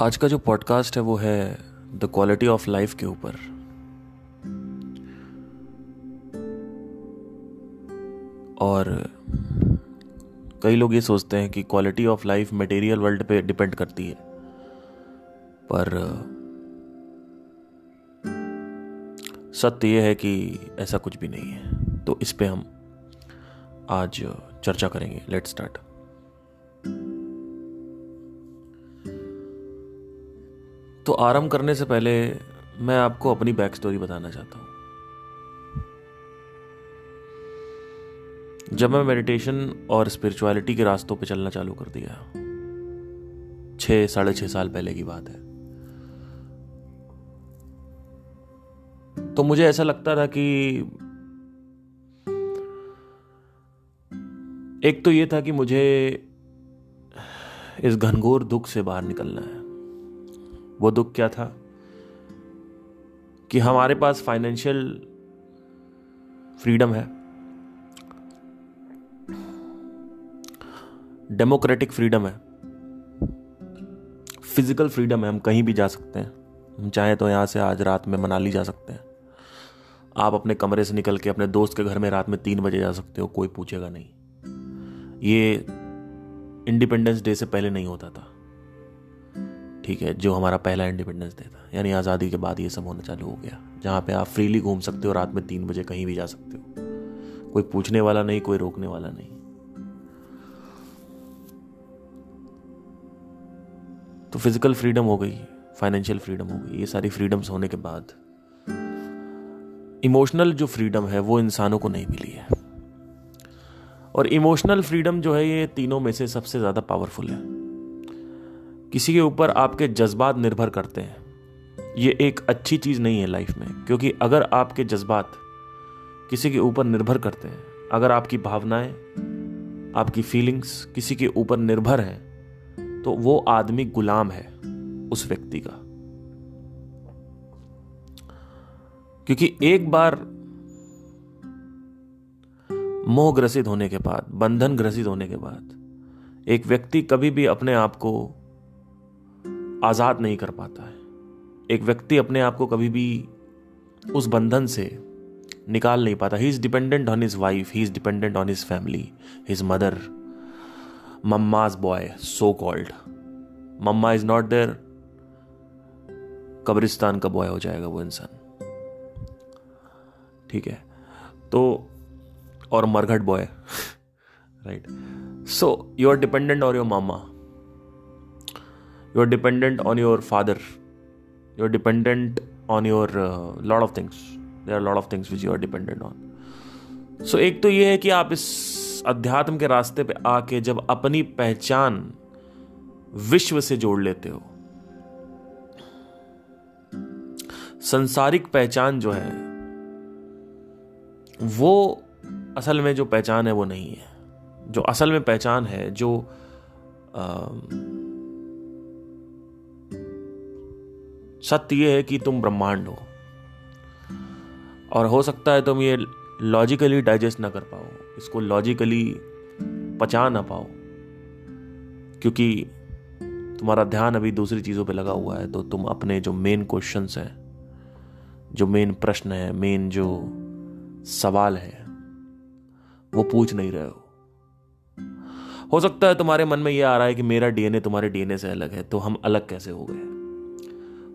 आज का जो पॉडकास्ट है वो है द क्वालिटी ऑफ़ लाइफ के ऊपर। और कई लोग ये सोचते हैं कि quality of life material world पे डिपेंड करती है। पर, सत्य ये है कि ऐसा कुछ भी नहीं है। तो इस पे हम आज चर्चा करेंगे। लेट स्टार्ट तो आरंभ करने से पहले मैं आपको अपनी बैक स्टोरी बताना चाहता हूँ। जब मैं मेडिटेशन और स्पिरिचुअलिटी के रास्तों पर चलना चालू कर दिया, छह, साढ़े छह साल पहले की बात है। तो मुझे ऐसा लगता था कि एक तो ये था कि मुझे इस घनघोर दुख से बाहर निकलना है। वो दुख क्या था? कि हमारे पास फाइनेंशियल फ्रीडम है। डेमोक्रेटिक फ्रीडम है। फ़िज़िकल फ्रीडम है, हम कहीं भी जा सकते हैं। हम चाहें तो यहाँ से आज रात में मनाली जा सकते हैं। आप अपने कमरे से निकल के अपने दोस्त के घर में रात में तीन बजे जा सकते हो, कोई पूछेगा नहीं। ये इंडिपेंडेंस डे से पहले नहीं होता था। ठीक है, जो हमारा पहला इंडिपेंडेंस डे था। यानी आज़ादी के बाद ये सब होना चालू हो गया। जहाँ पे आप फ्रीली घूम सकते हो, रात में तीन बजे कहीं भी जा सकते हो। कोई पूछने वाला नहीं, कोई रोकने वाला नहीं। तो फ़िज़िकल फ्रीडम हो गई फाइनेंशियल फ्रीडम हो गई। ये सारी फ्रीडम्स होने के बाद इमोशनल जो फ्रीडम है, वो इंसानों को नहीं मिली है। और इमोशनल फ्रीडम जो है, ये तीनों में से सबसे ज़्यादा पावरफुल है। किसी के ऊपर आपके जज्बात निर्भर करते हैं। ये एक अच्छी चीज़ नहीं है लाइफ में, क्योंकि अगर आपके जज्बात किसी के ऊपर निर्भर करते हैं, अगर आपकी भावनाएँ, आपकी फीलिंग्स किसी के ऊपर निर्भर हैं तो वो आदमी गुलाम है उस व्यक्ति का। क्योंकि एक बार मोह ग्रसित होने के बाद, बंधन ग्रसित होने के बाद, एक व्यक्ति कभी भी अपने आप को आज़ाद नहीं कर पाता है। एक व्यक्ति अपने आप को कभी भी उस बंधन से निकाल नहीं पाता। He is dependent on his wife he is dependent on his family his mother mamma's boy so called mamma is not there कब्रिस्तान का बॉय हो जाएगा वो इंसान। ठीक है तो और मरघट boy right so you are dependent on your mama you are dependent on your father you are dependent on your lot of things there are lot of things which you are dependent on so एक तो ये है कि आप इस अध्यात्म के रास्ते पे आके जब अपनी पहचान विश्व से जोड़ लेते हो, संसारिक पहचान जो है, वो असल में जो पहचान है वो नहीं है। जो असल में पहचान है, जो सत्य ये है कि तुम ब्रह्मांड हो। और हो सकता है तुम ये लॉजिकली डाइजेस्ट ना कर पाओ, इसको लॉजिकली पचा ना पाओ, क्योंकि तुम्हारा ध्यान अभी दूसरी चीज़ों पे लगा हुआ है तो तुम अपने जो मेन क्वेश्चंस हैं, जो मेन प्रश्न है मेन जो सवाल है, वो पूछ नहीं रहे हो। हो सकता है तुम्हारे मन में यह आ रहा है कि मेरा डीएनए तुम्हारे डीएनए से अलग है तो हम अलग कैसे हो गए?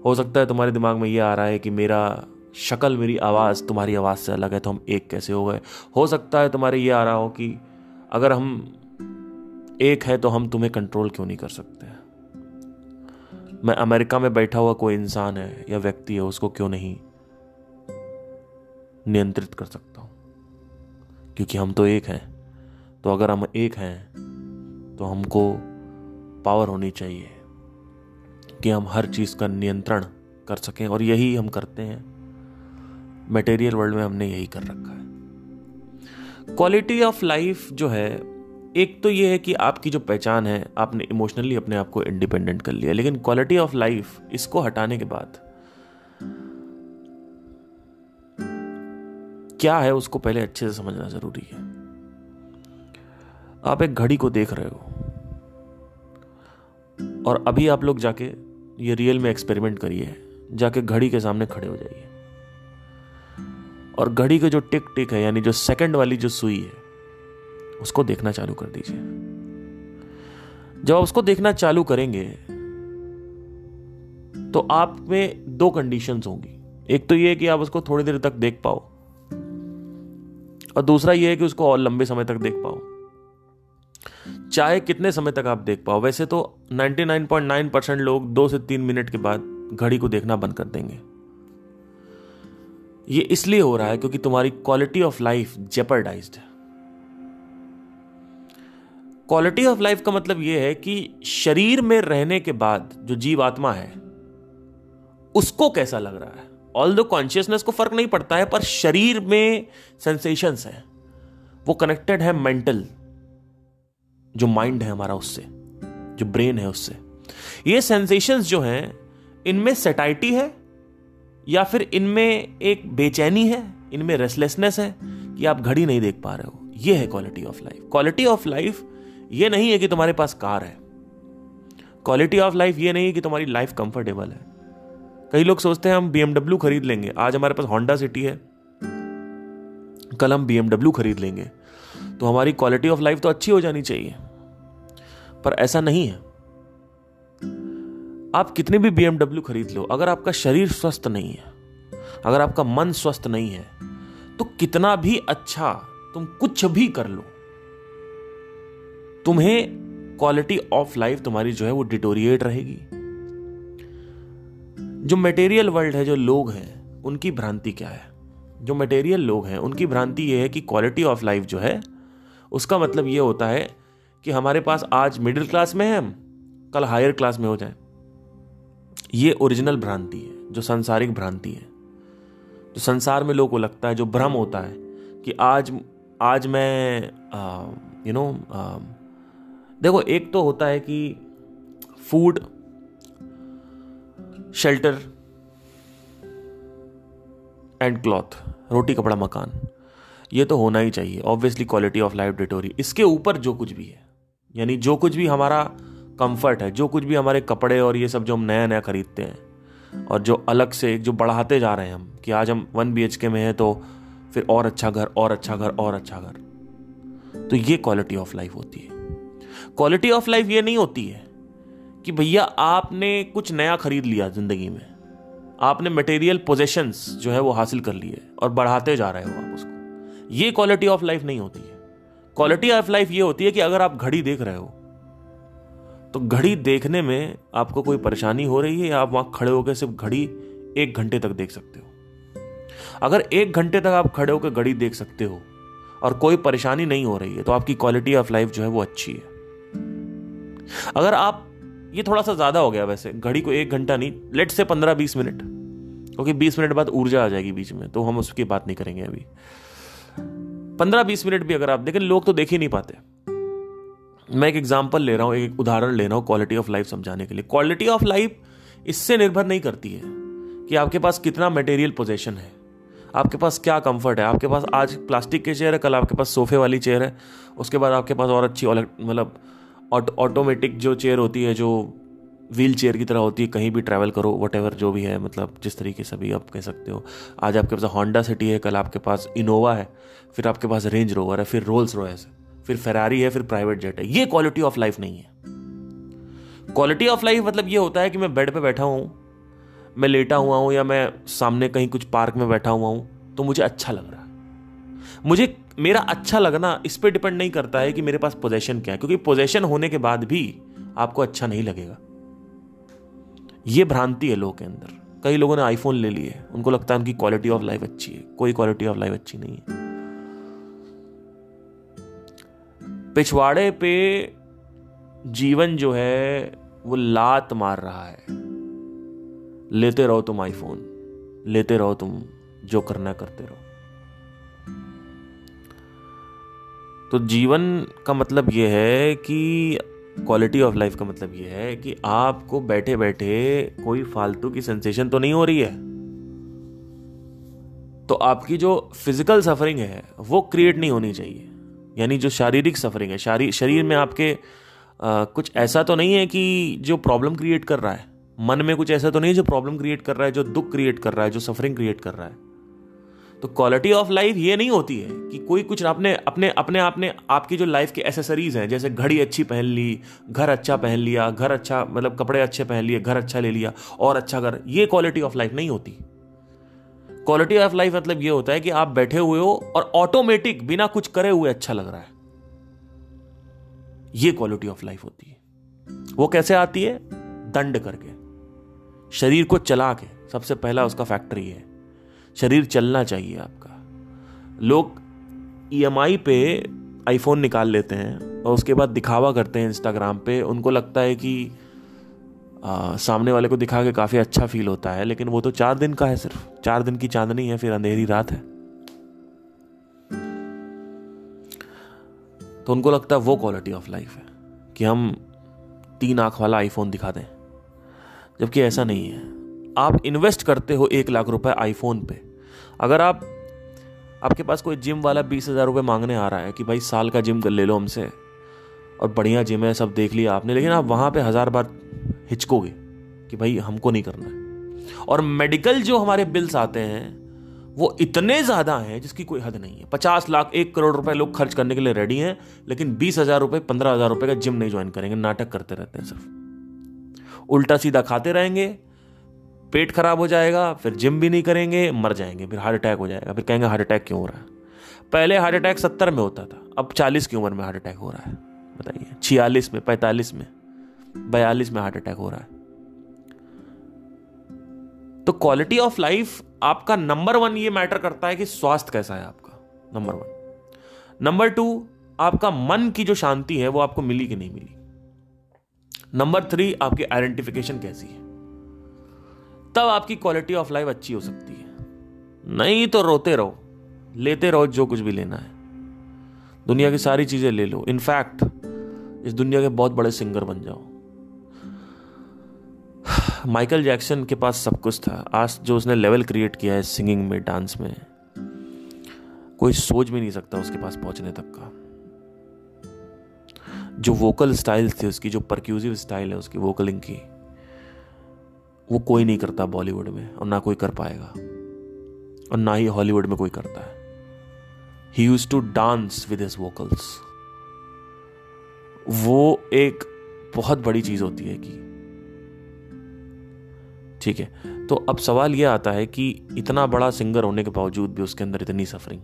हो सकता है तुम्हारे दिमाग में ये आ रहा है कि मेरा शक्ल, मेरी आवाज़ तुम्हारी आवाज़ से अलग है तो हम एक कैसे हो गए? हो सकता है तुम्हारे ये आ रहा हो कि अगर हम एक है तो हम तुम्हें कंट्रोल क्यों नहीं कर सकते? मैं अमेरिका में बैठा हुआ कोई इंसान है या व्यक्ति है, उसको क्यों नहीं नियंत्रित कर सकता हूँ? क्योंकि हम तो एक हैं। तो अगर हम एक हैं तो हमको पावर होनी चाहिए। कि हम हर चीज़ का नियंत्रण कर सकें और यही हम करते हैं। मटेरियल वर्ल्ड में हमने यही कर रखा है। क्वालिटी ऑफ़ लाइफ जो है, एक तो ये है कि आपकी जो पहचान है, आपने इमोशनली अपने आप को इंडिपेंडेंट कर लिया, लेकिन क्वालिटी ऑफ़ लाइफ इसको हटाने के बाद क्या है उसको पहले अच्छे से समझना ज़रूरी है। आप एक घड़ी को देख रहे हो और अभी आप लोग जाके ये रियल में एक्सपेरिमेंट करिए जाके घड़ी के सामने खड़े हो जाइए। और घड़ी के जो टिक टिक है, यानी जो सेकंड वाली जो सुई है, उसको देखना चालू कर दीजिए। जब आप उसको देखना चालू करेंगे तो आप में दो कंडीशंस होंगी। एक तो यह है कि आप उसको थोड़ी देर तक देख पाओ, और दूसरा यह है कि उसको और लंबे समय तक देख पाओ। चाहे कितने समय तक आप देख पाओ, वैसे तो 99.9 परसेंट लोग दो से तीन मिनट के बाद घड़ी को देखना बंद कर देंगे। ये इसलिए हो रहा है क्योंकि तुम्हारी क्वालिटी ऑफ़ लाइफ जेपरडाइज है। क्वालिटी ऑफ़ लाइफ का मतलब यह है कि शरीर में रहने के बाद जो जीव आत्मा है, उसको कैसा लग रहा है? ऑल दो कॉन्शियसनेस को फ़र्क नहीं पड़ता है, पर शरीर में सेंसेशंस है। वो कनेक्टेड है मेंटल जो माइंड है हमारा उससे, जो ब्रेन है उससे। ये सेंसेशंस जो हैं, इनमें सेटाइटी है, या फिर इनमें एक बेचैनी है, इनमें रेस्टलेसनेस है कि आप घड़ी नहीं देख पा रहे हो। ये है quality of life quality of life ये नहीं है कि तुम्हारे पास कार है। क्वालिटी ऑफ़ लाइफ ये नहीं है कि तुम्हारी लाइफ कंफर्टेबल है। कई लोग सोचते हैं हम बीएमडब्ल्यू खरीद लेंगे। आज हमारे पास होंडा सिटी है। कल हम बीएमडब्ल्यू खरीद लेंगे। तो हमारी क्वालिटी ऑफ़ लाइफ तो अच्छी हो जानी चाहिए। पर ऐसा नहीं है। आप कितनी भी बीएमडब्ल्यू खरीद लो, अगर आपका शरीर स्वस्थ नहीं है, अगर आपका मन स्वस्थ नहीं है तो कितना भी अच्छा तुम कुछ भी कर लो, तुम्हें क्वालिटी ऑफ़ लाइफ तुम्हारी जो है वो डिटोरिएट रहेगी। जो मटेरियल वर्ल्ड है, जो लोग हैं, उनकी भ्रांति क्या है? जो मटेरियल लोग हैं, उनकी भ्रांति ये है कि क्वालिटी ऑफ़ लाइफ जो है, उसका मतलब ये होता है कि हमारे पास आज मिडिल क्लास में है हम, कल हायर क्लास में हो जाए। ये ओरिजिनल भ्रांति है, जो सांसारिक भ्रांति है। जो संसार में लोगों को लगता है, जो भ्रम होता है कि आज आज मैं यू नो देखो, एक तो होता है कि फ़ूड शेल्टर एंड क्लॉथ रोटी, कपड़ा, मकान, ये तो होना ही चाहिए ऑब्वियसली क्वालिटी ऑफ़ लाइफ डिटोरी इसके ऊपर जो कुछ भी है। यानी जो कुछ भी हमारा कंफर्ट है, जो कुछ भी हमारे कपड़े और ये सब जो हम नया नया खरीदते हैं और जो अलग से, जो बढ़ाते जा रहे हैं हम कि आज हम वन के में हैं तो फिर और अच्छा घर, और अच्छा घर, और अच्छा घर। तो ये क्वालिटी ऑफ़ लाइफ होती है। क्वालिटी ऑफ़ लाइफ ये नहीं होती है कि भैया आपने कुछ नया खरीद लिया ज़िंदगी में। आपने मटेरियल पोजेशंस जो है वो हासिल कर लिए और बढ़ाते जा रहे हो आप उसको। ये क्वालिटी ऑफ़ लाइफ नहीं होती है। क्वालिटी ऑफ़ लाइफ ये होती है कि अगर आप घड़ी देख रहे हो तो घड़ी देखने में आपको कोई परेशानी हो रही है या आप वहाँ खड़े होकर सिर्फ़ घड़ी एक घंटे तक देख सकते हो? अगर एक घंटे तक आप खड़े होकर घड़ी देख सकते हो और कोई परेशानी नहीं हो रही है तो आपकी क्वालिटी ऑफ़ लाइफ जो है वो अच्छी है। अगर आप, ये थोड़ा सा ज़्यादा हो गया वैसे, घड़ी को एक घंटा नहीं लेट से पंद्रह बीस मिनट, क्योंकि बीस मिनट बाद ऊर्जा आ जाएगी बीच में तो हम उसकी बात नहीं करेंगे अभी। पंद्रह बीस मिनट भी अगर आप देखें, लोग तो देख ही नहीं पाते। मैं एक एग्ज़ाम्पल ले रहा हूँ, एक उदाहरण ले रहा हूँ क्वालिटी ऑफ़ लाइफ समझाने के लिए। क्वालिटी ऑफ़ लाइफ इससे निर्भर नहीं करती है कि आपके पास कितना मटेरियल पोजेशन है, आपके पास क्या कंफर्ट है। आपके पास आज प्लास्टिक के चेयर है, कल आपके पास सोफे वाली चेयर है, उसके बाद आपके पास और अच्छी मतलब ऑटोमेटिक जो चेयर होती है, जो व्हील चेयर की तरह होती है, कहीं भी ट्रैवल करो वट जो भी है मतलब जिस तरीके से भी आप कह सकते हो। आज आपके पास होंडा सिटी है, कल आपके पास इनोवा है, फिर आपके पास रेंज रोवर है, फिर रोल्स रॉयस है, फिर फेरारी है, फिर प्राइवेट जेट है। ये क्वालिटी ऑफ़ लाइफ नहीं है। क्वालिटी ऑफ़ लाइफ मतलब ये होता है कि मैं बेड पे बैठा हूँ, मैं लेटा हुआ हूँ या मैं सामने कहीं कुछ पार्क में बैठा हुआ हूँ तो मुझे अच्छा लग रहा है। मुझे, मेरा अच्छा लगना इस पर डिपेंड नहीं करता है कि मेरे पास पोजेशन क्या है, क्योंकि पोजेशन होने के बाद भी आपको अच्छा नहीं लगेगा। यह भ्रांति है लोगों के अंदर। कई लोगों ने आईफोन ले लिए उनको लगता है उनकी क्वालिटी ऑफ़ लाइफ अच्छी है। कोई क्वालिटी ऑफ़ लाइफ अच्छी नहीं है। पिछवाड़े पे जीवन जो है, वो लात मार रहा है। लेते रहो तुम आईफोन लेते रहो तुम जो करना करते रहो। तो जीवन का मतलब यह है कि क्वालिटी ऑफ़ लाइफ का मतलब यह है कि आपको बैठे बैठे कोई फालतू की सेंसेशन तो नहीं हो रही है? तो आपकी जो फ़िज़िकल सफरिंग है वो क्रिएट नहीं होनी चाहिए। यानी जो शारीरिक सफरिंग है शारी शरीर में आपके आ, कुछ ऐसा तो नहीं है कि जो प्रॉब्लम क्रिएट कर रहा है। मन में कुछ ऐसा तो नहीं है जो प्रॉब्लम क्रिएट कर रहा है जो दुख क्रिएट कर रहा है जो सफरिंग क्रिएट कर रहा है। तो क्वालिटी ऑफ़ लाइफ ये नहीं होती है कि कोई कुछ आपने, अपने अपने, आपने, आपकी जो लाइफ की एसेसरीज हैं, जैसे घड़ी अच्छी पहन ली, घर अच्छा पहन लिया, घर अच्छा मतलब कपड़े अच्छे पहन लिए, घर अच्छा ले लिया, और अच्छा घर, ये क्वालिटी ऑफ़ लाइफ नहीं होती। क्वालिटी ऑफ़ लाइफ मतलब ये होता है कि आप बैठे हुए हो और ऑटोमेटिक बिना कुछ करे हुए अच्छा लग रहा है। ये क्वालिटी ऑफ़ लाइफ होती है। वो कैसे आती है? दंड करके। शरीर को चला के। सबसे पहला उसका फैक्टरी है। शरीर चलना चाहिए आपका। लोग ईएमआई पे आईफोन निकाल लेते हैं और उसके बाद दिखावा करते हैं इंस्टाग्राम पे। उनको लगता है कि आ, सामने वाले को दिखा के काफ़ी अच्छा फील होता है लेकिन वो तो चार दिन का है सिर्फ़। चार दिन की चांदनी है फिर अंधेरी रात है। तो उनको लगता है वो क्वालिटी ऑफ़ लाइफ है कि हम तीन आँख वाला आईफोन दिखा दें। जबकि ऐसा नहीं है। आप इन्वेस्ट करते हो एक लाख रुपए आईफोन पे अगर आप, आपके पास कोई जिम वाला बीस हज़ार रुपये मांगने आ रहा है कि भाई साल का जिम कर ले लो हमसे और बढ़िया जिम है, सब देख लिया आपने, लेकिन आप वहाँ पे हज़ार बार हिचकोगे कि भाई हमको नहीं करना है। और मेडिकल जो हमारे बिल्स आते हैं, वो इतने ज़्यादा हैं जिसकी कोई हद नहीं है। पचास लाख, एक करोड़ रुपए लोग खर्च करने के लिए रेडी हैं, लेकिन बीस हज़ार रुपये पंद्रह हज़ार रुपए का जिम नहीं ज्वाइन करेंगे, नाटक करते रहते हैं सिर्फ़। उल्टा सीधा खाते रहेंगे पेट खराब हो जाएगा, फिर जिम भी नहीं करेंगे, मर जाएँगे, फिर हार्ट अटैक हो जाएगा, फिर कहेंगे हार्ट अटैक क्यों हो रहा है? पहले हार्ट अटैक सत्तर में होता था, अब चालीस की उम्र में हार्ट अटैक हो रहा है, बताइए। छियालीस में, पैंतालीस में, बयालीस में हार्ट अटैक हो रहा है। तो क्वालिटी ऑफ़ लाइफ आपका नंबर वन ये मैटर करता है कि स्वास्थ्य कैसा है आपका नंबर वन नंबर टू आपका मन की जो शांति है, वो आपको मिली कि नहीं मिली? नंबर थ्री आपकी आइडेंटिफिकेशन कैसी है? तब आपकी क्वालिटी ऑफ़ लाइफ अच्छी हो सकती है। नहीं तो रोते रहो, लेते रहो जो कुछ भी लेना है। दुनिया की सारी चीज़ें ले लो। इनफैक्ट इस दुनिया के बहुत बड़े सिंगर बन जाओ। माइकल जैक्सन के पास सब कुछ था। आज जो उसने लेवल क्रिएट किया है सिंगिंग में डांस में, कोई सोच भी नहीं सकता उसके पास पहुँचने तक का। जो वोकल स्टाइल थे उसकी, जो परक्यूजिव स्टाइल है उसकी वोकलिंग की वो कोई नहीं करता बॉलीवुड में और ना कोई कर पाएगा। और ना ही हॉलीवुड में कोई करता है। He use to dance with his vocals वो एक बहुत बड़ी चीज़ होती है कि ठीक है तो अब सवाल यह आता है कि इतना बड़ा सिंगर होने के बावजूद भी उसके अंदर इतनी सफरिंग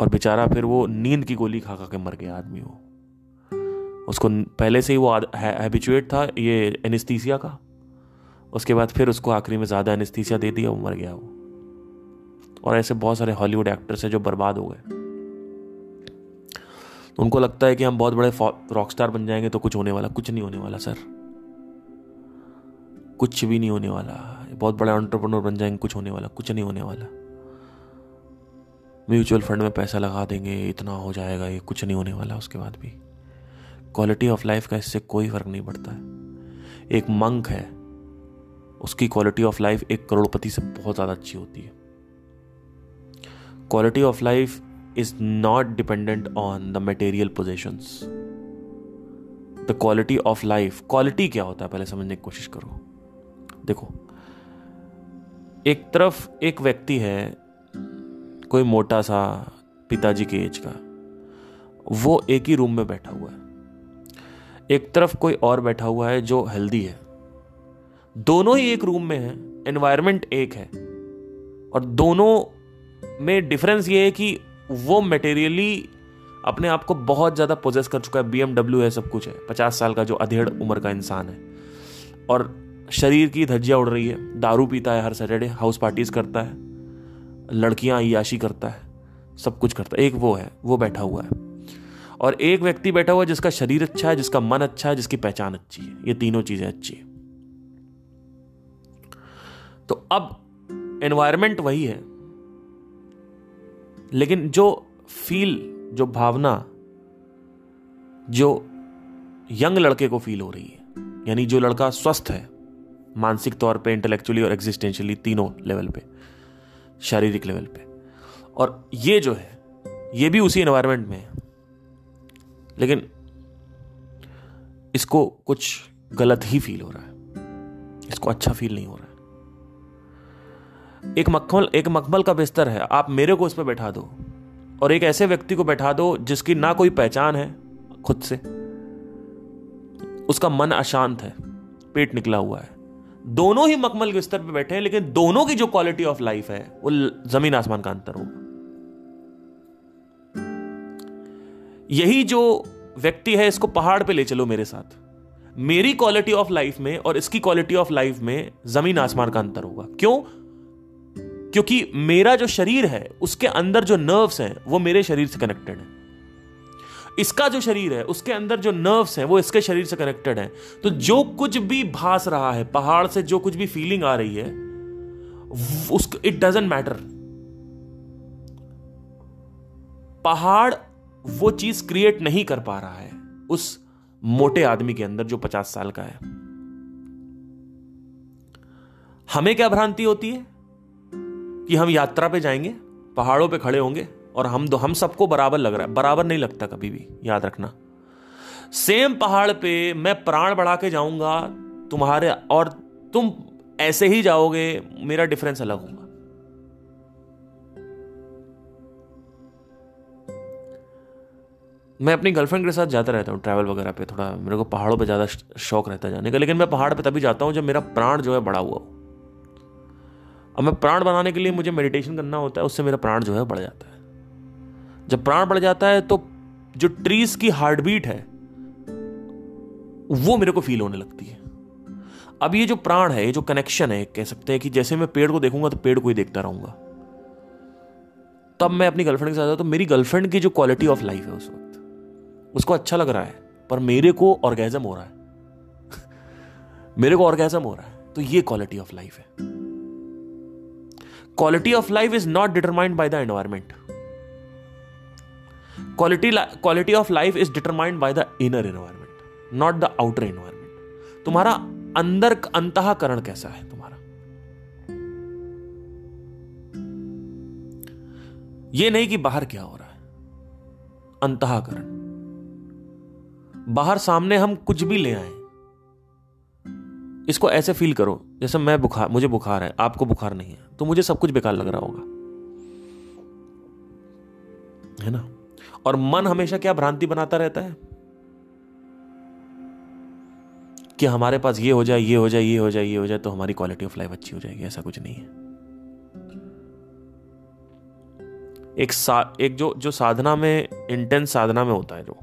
और बेचारा फिर वो नींद की गोली खा खा के मर गया आदमी वो। उसको पहले से ही वो हैबिचुएट था ये एनिस्थीसिया का। उसके बाद फिर उसको आखिरी में ज़्यादा एनिस्थीसिया दे दिया, वो मर गया वो। और ऐसे बहुत सारे हॉलीवुड एक्टर्स हैं जो बर्बाद हो गए। उनको लगता है कि हम बहुत बड़े रॉक स्टार बन जाएँगे तो कुछ होने वाला, कुछ नहीं होने वाला, सर। कुछ भी नहीं होने वाला। बहुत बड़े ऑन्टरप्रनोर बन जाएँगे, कुछ होने वाला, कुछ नहीं होने वाला। म्यूचुअल फंड में पैसा लगा देंगे, इतना हो जाएगा, ये कुछ नहीं होने वाला, उसके बाद भी। क्वालिटी ऑफ़ लाइफ का इससे कोई फ़र्क नहीं पड़ता है। एक मंक है उसकी क्वालिटी ऑफ़ लाइफ एक करोड़पति से बहुत ज़्यादा अच्छी होती है। Quality of life is not dependent on the material possessions the quality of life quality क्या होता है? पहले समझने की कोशिश करो। देखो, एक तरफ़ एक व्यक्ति है, कोई मोटा सा पिताजी के एज का, वो एक ही रूम में बैठा हुआ है। एक तरफ़ कोई और बैठा हुआ है जो हेल्दी है। दोनों ही एक रूम में है एनवायरमेंट एक है। और दोनों में डिफरेंस ये है कि वो मटेरियली अपने आप को बहुत ज़्यादा पोजेस कर चुका है। बी है, सब कुछ है। पचास साल का जो अधेड़ उम्र का इंसान है। और शरीर की धज्जियाँ उड़ रही है। दारू पीता है हर सैटरडे हाउस पार्टीज़ करता है। लड़कियाँ अयाशी करता है। सब कुछ करता है। एक वो है, वो बैठा हुआ है। और एक व्यक्ति बैठा हुआ है जिसका शरीर अच्छा है, जिसका मन अच्छा है, जिसकी पहचान अच्छी है। ये तीनों चीज़ें अच्छी है। तो अब एनवायरमेंट वही है। लेकिन जो फील जो भावना, जो यंग लड़के को फील हो रही है, यानी जो लड़का स्वस्थ है, मानसिक तौर पे इंटेलेक्चुअली और एग्जिस्टेंशियली तीनों लेवल पे, शारीरिक लेवल पे। और ये जो है, ये भी उसी एनवायरनमेंट में है। लेकिन इसको कुछ गलत ही फील हो रहा है। इसको अच्छा फील नहीं हो रहा है। एक मखमल एक मखमल का बिस्तर है। आप मेरे को उस पर बैठा दो। और एक ऐसे व्यक्ति को बैठा दो जिसकी ना कोई पहचान है, खुद से। उसका मन अशांत है। पेट निकला हुआ है। दोनों ही मखमल के बिस्तर पे बैठे हैं, लेकिन दोनों की जो क्वालिटी ऑफ़ लाइफ है, वो ज़मीन आसमान का अंतर होगा। यही जो व्यक्ति है, इसको पहाड़ पे ले चलो मेरे साथ। मेरी क्वालिटी ऑफ़ लाइफ में और इसकी क्वालिटी ऑफ़ लाइफ में ज़मीन आसमान का अंतर होगा। क्यों? क्योंकि मेरा जो शरीर है, उसके अंदर जो नर्व्स हैं, वो मेरे शरीर से कनेक्टेड है। इसका जो शरीर है, उसके अंदर जो नर्व्स हैं, वो इसके शरीर से कनेक्टेड है। तो जो कुछ भी भास रहा है, पहाड़ से जो कुछ भी फीलिंग आ रही है उसको इट डजेंट मैटर पहाड़ वो चीज़ क्रिएट नहीं कर पा रहा है, उस मोटे आदमी के अंदर जो पचास साल का है। हमें क्या भ्रांति होती है? कि हम यात्रा पे जाएँगे, पहाड़ों पे खड़े होंगे और हम दो, हम सबको बराबर लग रहा है, बराबर नहीं लगता कभी भी, याद रखना। सेम पहाड़ पे मैं प्राण बढ़ा के जाऊँगा, तुम्हारे और तुम ऐसे ही जाओगे, मेरा डिफरेंस अलग होगा। मैं अपनी गर्लफ्रेंड के साथ जाता रहता हूँ ट्रैवल वगैरह पे, थोड़ा मेरे को पहाड़ों पे ज़्यादा शौक रहता है जाने का, लेकिन मैं पहाड़ पे तभी जाता हूँ जब मेरा प्राण जो है बड़ा हुआ हो। अब मैं प्राण बनाने के लिए मुझे मेडिटेशन करना होता है, उससे मेरा प्राण जो है बढ़ जाता है। जब प्राण बढ़ जाता है तो जो ट्रीज की हार्ट बीट है, वो मेरे को फील होने लगती है। अब ये जो प्राण है, ये जो कनेक्शन है, कह सकते हैं कि जैसे मैं पेड़ को देखूँगा तो पेड़ को ही देखता रहूँगा। तब मैं अपनी गर्लफ्रेंड के साथ तो मेरी गर्लफ्रेंड की जो क्वालिटी ऑफ़ लाइफ है उस वक्त, उसको अच्छा लग रहा है, पर मेरे को ऑर्गेजम हो रहा है। मेरे को ऑर्गेजम हो रहा है तो ये क्वालिटी ऑफ़ लाइफ है। Quality of life is not determined by the environment quality quality of life is determined by the inner environment not the outer environment तुम्हारा अंदर अंतकरण कैसा है तुम्हारा? ये नहीं कि बाहर क्या हो रहा है। अंतकरण। बाहर सामने हम कुछ भी ले आए इसको ऐसे फील करो, जैसे मैं बुखार मुझे बुखार है, आपको बुखार नहीं है तो मुझे सब कुछ बेकार लग रहा होगा। है ना? और मन हमेशा क्या भ्रांति बनाता रहता है? कि हमारे पास ये हो जाए, ये हो जाए, ये हो जाए, ये हो जाए तो हमारी क्वालिटी ऑफ़ लाइफ अच्छी हो जाएगी, ऐसा कुछ नहीं है। एक सा, एक जो जो साधना में इंटेंस साधना में होता है जो,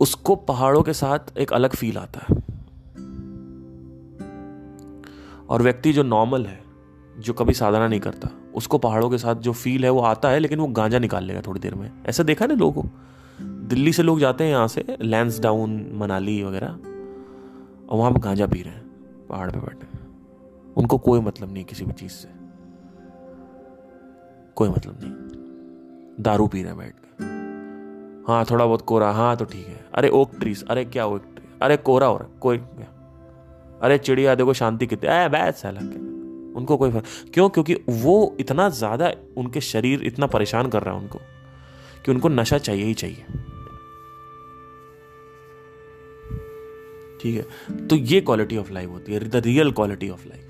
उसको पहाड़ों के साथ एक अलग फील आता है। और व्यक्ति जो नॉर्मल है, जो कभी साधना नहीं करता, उसको पहाड़ों के साथ जो फील है वो आता है, लेकिन वो गांजा निकाल लेगा थोड़ी देर में। ऐसा देखा ना लोगों को? दिल्ली से लोग जाते हैं यहाँ से लैंस डाउन मनाली वगैरह, और वहाँ पर गांजा पी रहे हैं, पहाड़ पे बैठे उनको कोई मतलब नहीं किसी भी चीज़ से। कोई मतलब नहीं। दारू पी रहे हैं बैठ के। हाँ थोड़ा बहुत कोरा हाँ तो ठीक है। अरे ओक ट्रीज अरे, क्या ओक ट्री अरे कोरा हो रहा कोई अरे चिड़िया, देखो शांति कितनी अः बैस साला। उनको कोई फ़र्क क्यों? क्योंकि वो इतना ज़्यादा उनके शरीर इतना परेशान कर रहा है उनको कि उनको नशा चाहिए ही चाहिए। ठीक है? तो ये क्वालिटी ऑफ़ लाइफ होती है the real quality of life